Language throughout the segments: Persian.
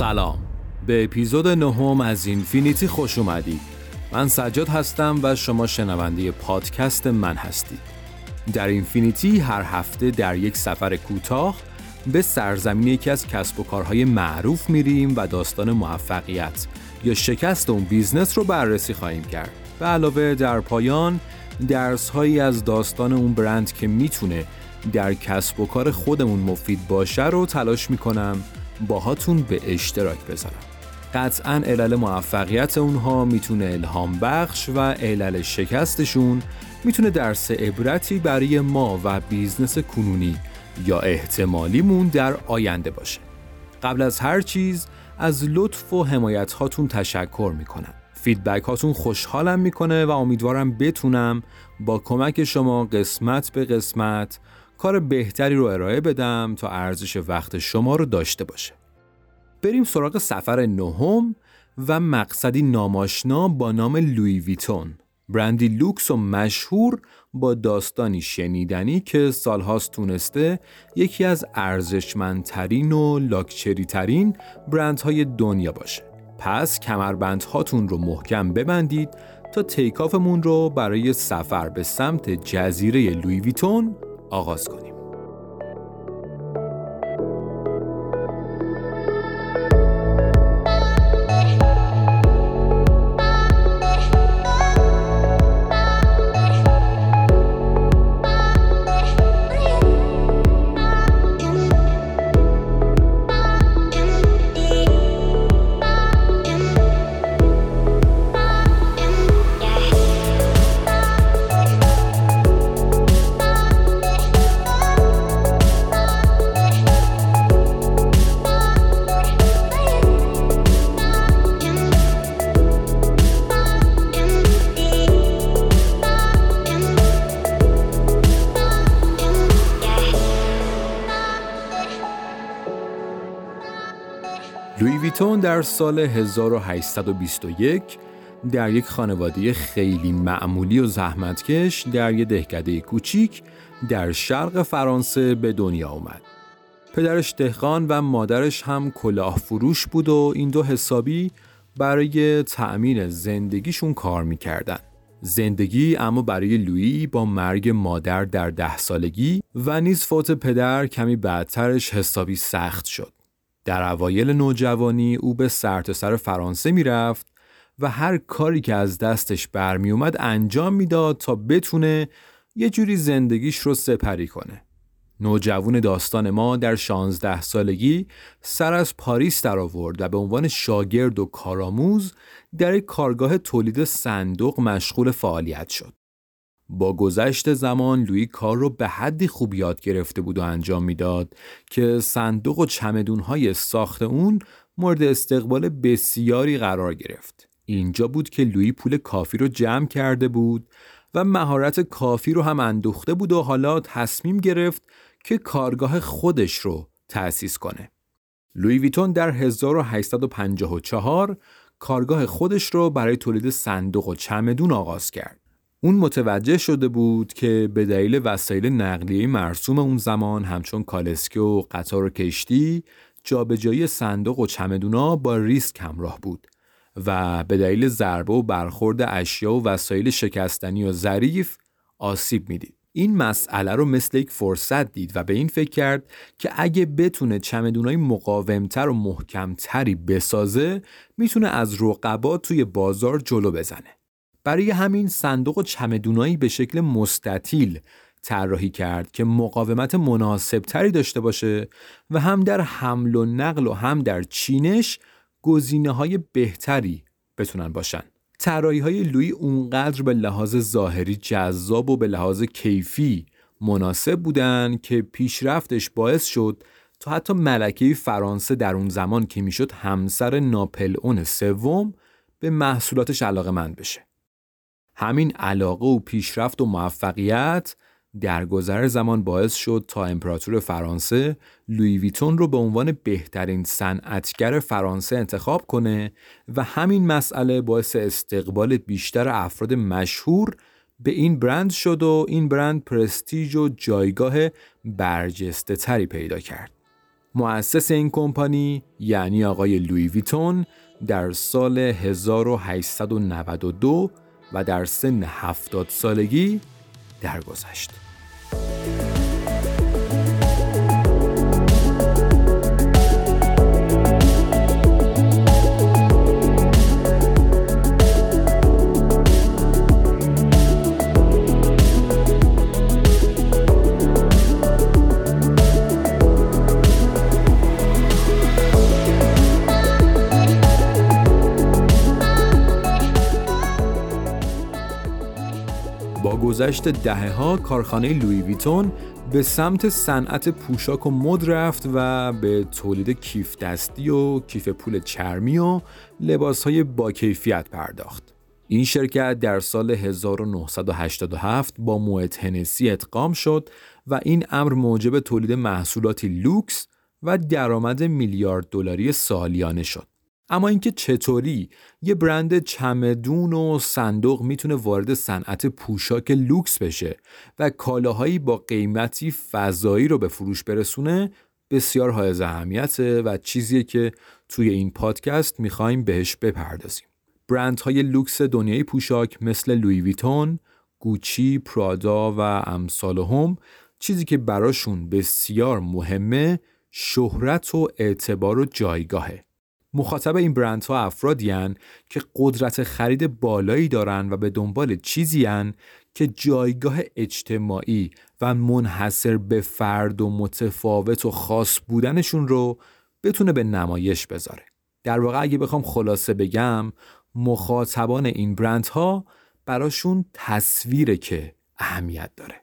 سلام. به اپیزود نهم از اینفینیتی خوش اومدید من سجاد هستم و شما شنونده پادکست من هستید. در اینفینیتی هر هفته در یک سفر کوتاه به سرزمین یکی از کسب و کارهای معروف میریم و داستان موفقیت یا شکست اون business رو بررسی خواهیم کرد. به علاوه در پایان درس هایی از داستان اون برند که می‌تونه در کسب و کار خودمون مفید باشه رو تلاش می‌کنم باهاتون به اشتراک بذارم. قطعا علل موفقیت اونها می‌تونه الهام بخش و علل شکستشون می‌تونه درس عبرتی برای ما و business کنونی یا احتمالیمون در آینده باشه. قبل از هر چیز از لطف و حمایت هاتون تشکر می‌کنم. feedback هاتون خوشحالم می‌کنه و امیدوارم بتونم با کمک شما قسمت به قسمت کار بهتری رو ارائه بدم تا ارزش وقت شما رو داشته باشه. بریم سراغ سفر نهم و مقصدی ناماشنا با نام لوی ویتون برندی لوکس و مشهور با داستانی شنیدنی که سالهاست تونسته یکی از ارزشمندترین و لاکچری ترین برندهای دنیا باشه پس کمربند هاتون رو محکم ببندید تا تیکافمون رو برای سفر به سمت جزیره لوی ویتون آغاز کنیم. لوی ویتون در سال 1821 در یک خانواده خیلی معمولی و زحمتکش در یک دهکده کوچیک در شرق فرانسه به دنیا آمد. پدرش دهقان و مادرش هم کلاه فروش بود و این دو حسابی برای تأمین زندگیشون کار می‌کردن. زندگی اما برای لویی با مرگ مادر در ده سالگی و نیز فوت پدر کمی بعدترش حسابی سخت شد. در اوایل نوجوانی او به سرتاسر سر فرانسه می‌رفت و هر کاری که از دستش برمی اومد انجام می‌داد تا بتونه یه جوری زندگیش رو سپری کنه. نوجوان داستان ما در 16 سالگی سر از پاریس در آورد و به عنوان شاگرد و کارآموز در یک کارگاه تولید صندوق مشغول فعالیت شد. با گذشت زمان لویی کار رو به حدی خوب یاد گرفته بود و انجام می‌داد که صندوق و چمدونهای ساخت اون مورد استقبال بسیاری قرار گرفت. اینجا بود که لویی پول کافی رو جمع کرده بود و مهارت کافی رو هم اندوخته بود و حالا تصمیم گرفت که کارگاه خودش رو تأسیس کنه. لوی ویتون در 1854 کارگاه خودش رو برای تولید صندوق و چمدون آغاز کرد. اون متوجه شده بود که به دلیل وسایل نقلیه مرسوم اون زمان همچون کالسکه و قطار و کشتی جابجایی صندوق و چمدونا با ریسک همراه بود و به دلیل ضربه و برخورد اشیا و وسایل شکستنی و ظریف آسیب می‌دید. این مسئله رو مثل یک فرصت دید و به این فکر کرد که اگه بتونه چمدونای مقاومتر و محکمتری بسازه می‌تونه از رقبا توی بازار جلو بزنه. برای همین صندوق و چمدونایی به شکل مستطیل طراحی کرد که مقاومت مناسبتری داشته باشه و هم در حمل و نقل و هم در چینش گزینه های بهتری بتونن باشن. طراحی های لوی اونقدر به لحاظ ظاهری جذاب و به لحاظ کیفی مناسب بودن که پیشرفتش باعث شد تا حتی ملکه فرانسه در اون زمان که می‌شد همسر ناپل سوم به محصولاتش علاقه مند بشه. همین علاقه و پیشرفت و موفقیت در گذر زمان باعث شد تا امپراتور فرانسه لوی ویتون رو به عنوان بهترین صنعتگر فرانسه انتخاب کنه و همین مسئله باعث استقبال بیشتر افراد مشهور به این برند شد و این برند پرستیج و جایگاه برجسته تری پیدا کرد. مؤسس این کمپانی یعنی آقای لوی ویتون در سال 1892 و در سن 70 سالگی درگذشت. گذشت دهه ها کارخانه لوی ویتون به سمت صنعت پوشاک و مد رفت و به تولید کیف دستی و کیف پول چرمی و لباس های با کیفیت پرداخت. این شرکت در سال 1987 با موعد هنسی ادغام شد و این امر موجب تولید محصولاتی لوکس و درآمد میلیارد دلاری سالیانه شد. اما اینکه چطوری یه برند چمدون و صندوق می‌تونه وارد صنعت پوشاک لوکس بشه و کالاهایی با قیمتی فضایی رو به فروش برسونه بسیار حائز اهمیته و چیزیه که توی این پادکست می‌خوایم بهش بپردازیم. برندهای لوکس دنیای پوشاک مثل لوی ویتون، گوچی، پرادا و امثال هم چیزی که براشون بسیار مهمه شهرت و اعتبار و جایگاهه. مخاطب این برندها افرادی که قدرت خرید بالایی دارن و به دنبال چیزی که جایگاه اجتماعی و منحصر به فرد و متفاوت و خاص بودنشون رو بتونه به نمایش بذاره. در واقع اگه بخوام خلاصه بگم مخاطبان این برندها براشون تصویره که اهمیت داره.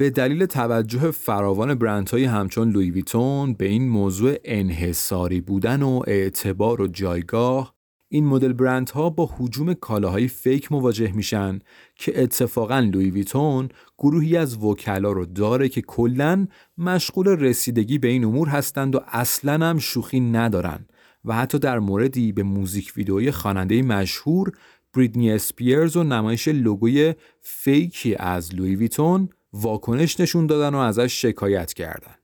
به دلیل توجه فراوان برندهای همچون لوی ویتون به این موضوع انحصاری بودن و اعتبار و جایگاه این مدل برندها با هجوم کالاهای fake مواجه میشن که اتفاقا لوی ویتون گروهی از وکلا رو داره که کلا مشغول رسیدگی به این امور هستند و اصلا هم شوخی ندارن و حتی در موردی به music video ی خواننده مشهور بریتنی اسپیرز و نمایش لوگوی fake ی از لوی ویتون واکنش نشون دادن و ازش شکایت کردن.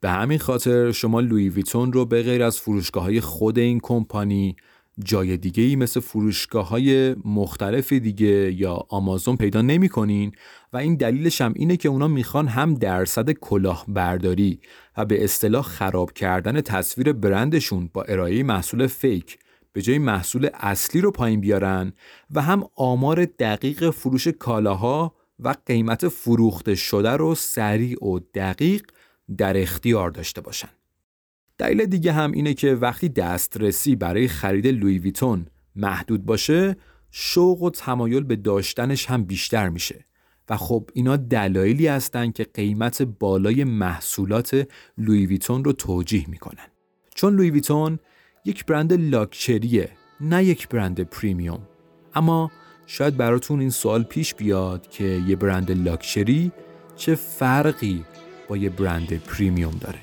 به همین خاطر شما لوی ویتون رو به غیر از فروشگاه های خود این کمپانی جای دیگه ای مثل فروشگاه های مختلف دیگه یا آمازون پیدا نمی کنین و این دلیلش هم اینه که اونا می‌خوان هم درصد کلاه برداری و به اصطلاح خراب کردن تصویر برندشون با ارائه محصول فیک به جای محصول اصلی رو پایین بیارن و هم آمار دقیق فروش کالاها و قیمت فروخته شده رو سریع و دقیق در اختیار داشته باشن. دلیل دیگه هم اینه که وقتی دسترسی برای خرید لوی ویتون محدود باشه شوق و تمایل به داشتنش هم بیشتر میشه. و خب اینا دلایلی هستن که قیمت بالای محصولات لوی ویتون رو توجیه می‌کنن. چون لوی ویتون یک برند لاکچریه نه یک برند پریمیوم. اما شاید براتون این سوال پیش بیاد که یه برند لاکچری چه فرقی با یه برند پریمیوم داره.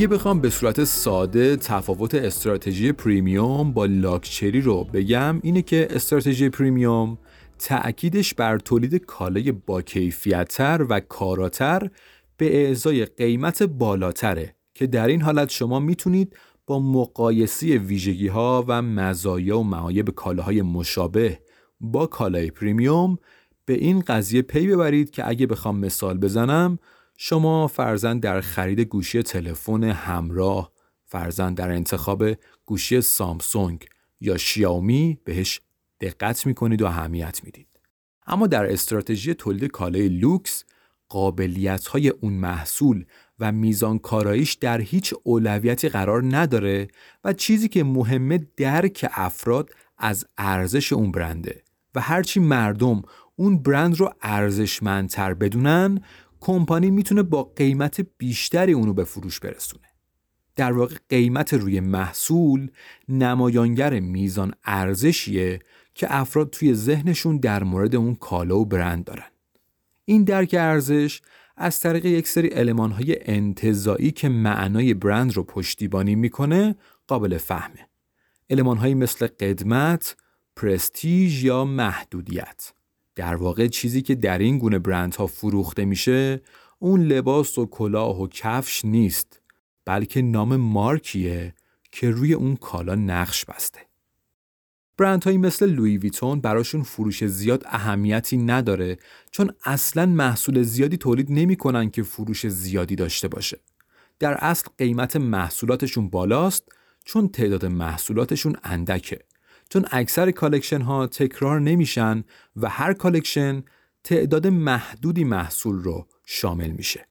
اگه بخوام به صورت ساده تفاوت استراتژی premium با لاکچری رو بگم اینه که استراتژی premium تأکیدش بر تولید کالای با کیفیتتر و کاراتر به ازای قیمت بالاتره که در این حالت شما می‌تونید با مقایسه ویژگی ها و مزایا و معایب کالاهای مشابه با کالای premium به این قضیه پی ببرید که اگه بخوام مثال بزنم شما فرزن در خرید گوشی تلفن همراه فرزن در انتخاب گوشی سامسونگ یا شیائومی بهش دقت می‌کنید و اهمیت می‌دید. اما در استراتژی تولید کالای لوکس قابلیت های اون محصول و میزان کاراییش در هیچ اولویتی قرار نداره و چیزی که مهمه درک افراد از ارزش اون برنده و هرچی مردم اون برند رو ارزشمندتر بدونن کمپانی می‌تونه با قیمت بیشتری اونو به فروش برسونه. در واقع قیمت روی محصول نمایانگر میزان ارزشیه که افراد توی ذهنشون در مورد اون کالا و برند دارن. این درک ارزش از طریق یک سری های انتظایی که معنای برند رو پشتیبانی می‌کنه قابل فهمه. هایی مثل قدمت، پرستیژ یا محدودیت. در واقع چیزی که در این گونه برندها فروخته میشه اون لباس و کلاه و کفش نیست بلکه نام مارکیه که روی اون کالا نقش بسته. برندهایی مثل لوی ویتون براشون فروش زیاد اهمیتی نداره چون اصلا محصول زیادی تولید نمی‌کنن که فروش زیادی داشته باشه. در اصل قیمت محصولاتشون بالاست چون تعداد محصولاتشون اندکه. چون اکثر collection ها تکرار نمیشن و هر collection تعداد محدودی محصول رو شامل میشه.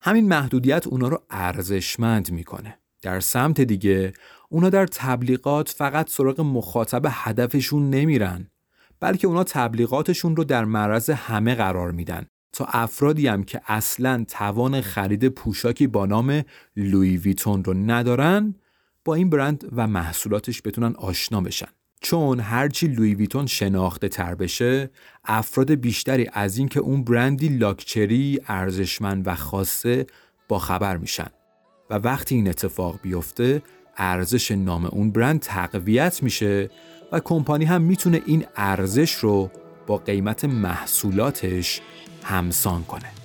همین محدودیت اونا رو ارزشمند می‌کنه. در سمت دیگه اونا در تبلیغات فقط سراغ مخاطب هدفشون نمیرن بلکه اونا تبلیغاتشون رو در معرض همه قرار میدن تا افرادی هم که اصلا توان خرید پوشاکی با نام لوی ویتون رو ندارن با این برند و محصولاتش بتونن آشنا بشن چون هرچی لوی ویتون شناخته تر بشه افراد بیشتری از اینکه اون برندی لاکچری ارزشمند و خاصه با خبر میشن. و وقتی این اتفاق بیفته ارزش نام اون برند تقویت میشه و کمپانی هم می‌تونه این ارزش رو با قیمت محصولاتش همسان کنه.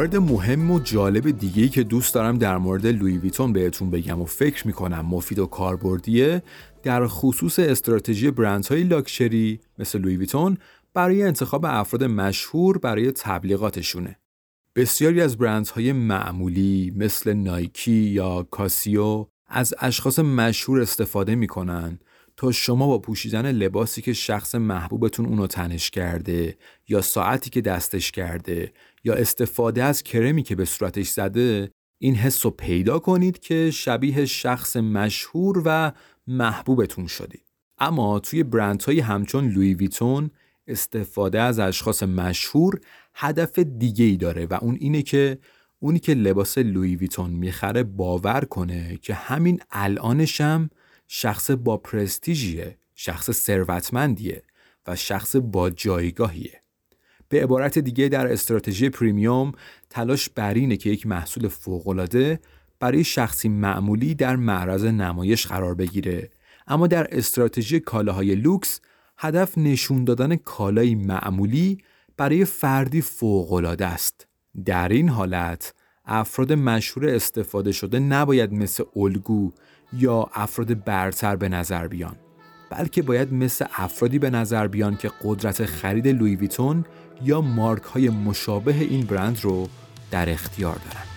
مورد مهم و جالب دیگه‌ای که دوست دارم در مورد لوی ویتون بهتون بگم و فکر می‌کنم مفید و کاربردیه در خصوص استراتژی برندهای لاکچری مثل لوی ویتون برای انتخاب افراد مشهور برای تبلیغاتشونه. بسیاری از برندهای معمولی مثل نایکی یا کاسیو از اشخاص مشهور استفاده می‌کنن تا شما با پوشیدن لباسی که شخص محبوبتون اونو تنش کرده یا ساعتی که دستش کرده یا استفاده از کرمی که به صورتش زده این حس رو پیدا کنید که شبیه شخص مشهور و محبوبتون شدید. اما توی برندهای همچون لوی ویتون استفاده از اشخاص مشهور هدف دیگه ای داره و اون اینه که اونی که لباس لوی ویتون می‌خره باور کنه که همین الانشم شخص با پرستیژیه، شخص ثروتمندیه و شخص با جایگاهیه. به عبارت دیگه در استراتژی پریمیوم تلاش بر اینه که یک محصول فوق‌العاده برای شخصی معمولی در معرض نمایش قرار بگیره. اما در استراتژی کالاهای لوکس هدف نشون دادن کالای معمولی برای فردی فوق‌العاده است. در این حالت افراد مشهور استفاده شده نباید مثل الگو یا افراد برتر به نظر بیان بلکه باید مثل افرادی به نظر بیان که قدرت خرید لوی ویتون یا مارک های مشابه این برند رو در اختیار دارن.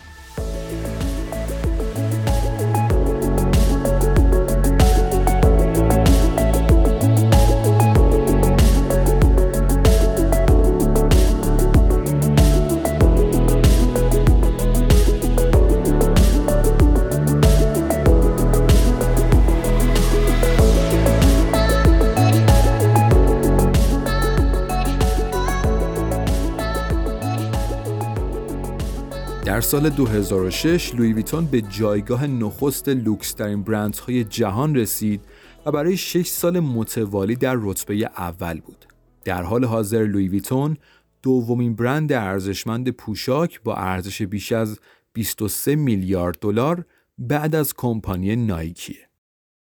سال 2006 لوی ویتون به جایگاه نخست لوکس ترین برندهای جهان رسید و برای 6 سال متوالی در رتبه اول بود. در حال حاضر لوی ویتون دومین برند ارزشمند پوشاک با ارزش بیش از 23 میلیارد دلار بعد از کمپانی نایکیه.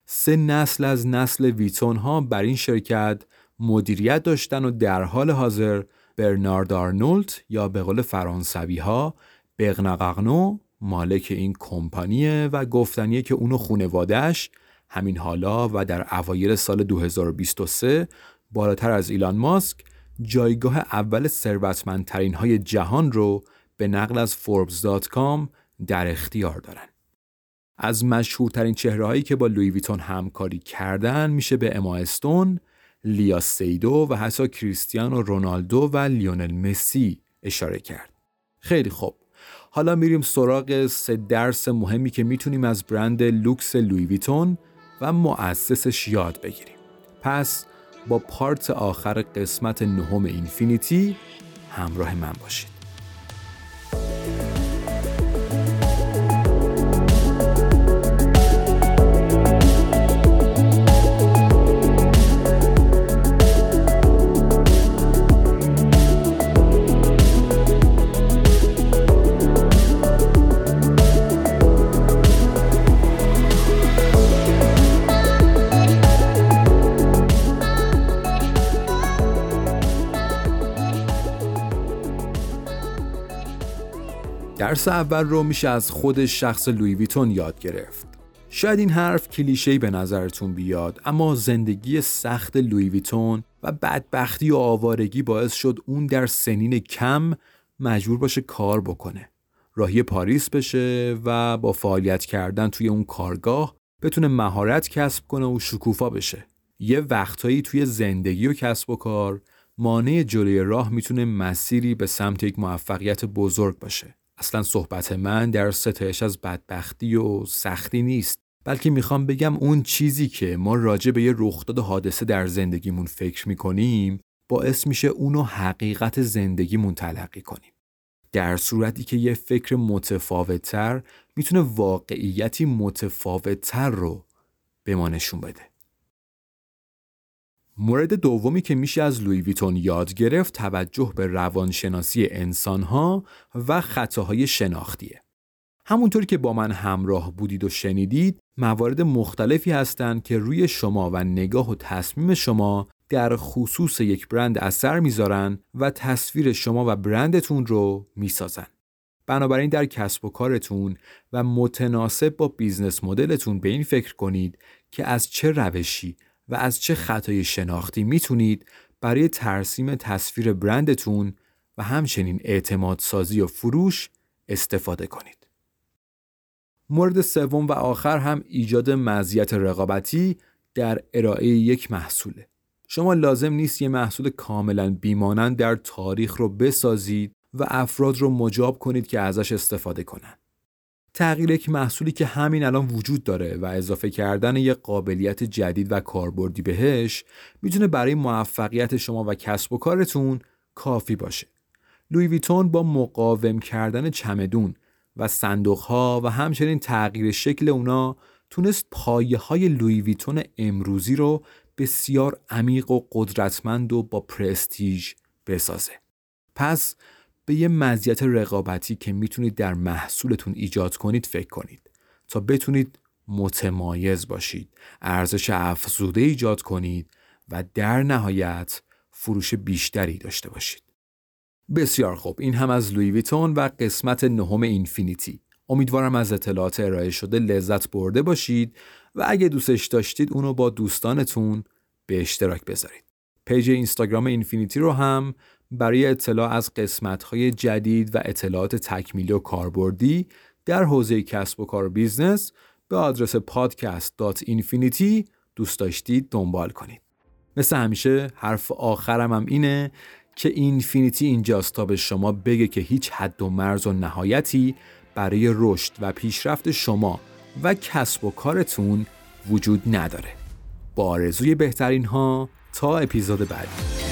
سه نسل از نسل ویتون ها بر این شرکت مدیریت داشتن و در حال حاضر برنارد آرنولت یا به قول فرانسوی ها بغنقغنو مالک این کمپانیه و گفتنیه که اونو خونوادهش همین حالا و در اوایل سال 2023 بالاتر از ایلان ماسک جایگاه اول ثروتمندترین های جهان رو به نقل از فوربس.com در اختیار دارن. از مشهورترین چهره هایی که با لوی ویتون همکاری کردن میشه به اما استون، لئا سیدو و حتی کریستیانو رونالدو و لیونل مسی اشاره کرد. خیلی خوب. حالا میریم سراغ سه درس مهمی که می‌تونیم از برند لوکس لوی ویتون و مؤسسش یاد بگیریم. پس با part آخر قسمت نهم اینفینیتی همراه من باشید. درس اول رو میشه از خود شخص لوی ویتون یاد گرفت. شاید این حرف کلیشه‌ای به نظرتون بیاد اما زندگی سخت لوی ویتون و بدبختی و آوارگی باعث شد اون در سنین کم مجبور باشه کار بکنه. راهی پاریس بشه و با فعالیت کردن توی اون کارگاه بتونه مهارت کسب کنه و شکوفا بشه. یه وقتایی توی زندگی و کسب و کار مانع جلوی راه می‌تونه مسیری به سمت یک موفقیت بزرگ باشه. اصلا صحبت من در ستایش از بدبختی و سختی نیست بلکه می‌خوام بگم اون چیزی که ما راجع به یه رخداد حادثه در زندگیمون فکر می‌کنیم باعث میشه اونو حقیقت زندگیمون تلقی کنیم. در صورتی که یه فکر متفاوتتر می‌تونه واقعیتی متفاوتتر رو به ما نشون بده. مورد دومی که میشه از لوی ویتون یاد گرفت توجه به روانشناسی انسانها و خطاهای شناختیه. همونطور که با من همراه بودید و شنیدید موارد مختلفی هستند که روی شما و نگاه و تصمیم شما در خصوص یک برند اثر می‌ذارن و تصویر شما و برندتون رو می‌سازن. بنابراین در کسب و کارتون و متناسب با business model تون به این فکر کنید که از چه روشی و از چه خطای شناختی می‌تونید برای ترسیم تصویر برندتون و همچنین اعتماد سازی و فروش استفاده کنید. مورد سوم و آخر هم ایجاد مزیت رقابتی در ارائه یک محصوله. شما لازم نیست یه محصول کاملا بیمانند در تاریخ رو بسازید و افراد رو مجاب کنید که ازش استفاده کنند. تغییر یک محصولی که همین الان وجود داره و اضافه کردن یک قابلیت جدید و کاربردی بهش می‌تونه برای موفقیت شما و کسب و کارتون کافی باشه. لوی ویتون با مقاوم کردن چمدون و صندوق و همچنین تغییر شکل اونا تونست پایه های لوی ویتون امروزی رو بسیار عمیق و قدرتمند و با پرستیژ بسازه. پس به یه مزیت رقابتی که می‌تونید در محصولتون ایجاد کنید فکر کنید. تا بتونید متمایز باشید ارزش افزوده ایجاد کنید و در نهایت فروش بیشتری داشته باشید. بسیار خوب. این هم از لوی ویتون و قسمت نهم اینفینیتی. امیدوارم از اطلاعات ارائه شده لذت برده باشید و اگه دوستش داشتید اونو با دوستانتون به اشتراک بذارید. page اینستاگرام اینفینیتی رو هم برای اطلاع از قسمت‌های جدید و اطلاعات تکمیلی و کاربردی در حوزه کسب و کار business به آدرس podcast.infinity دوست داشتید دنبال کنید. مثل همیشه حرف آخرم هم اینه که اینفینیتی اینجاست تا به شما بگه که هیچ حد و مرز و نهایتی برای رشد و پیشرفت شما و کسب و کارتون وجود نداره. با آرزوی بهترین ها تا اپیزود بعدی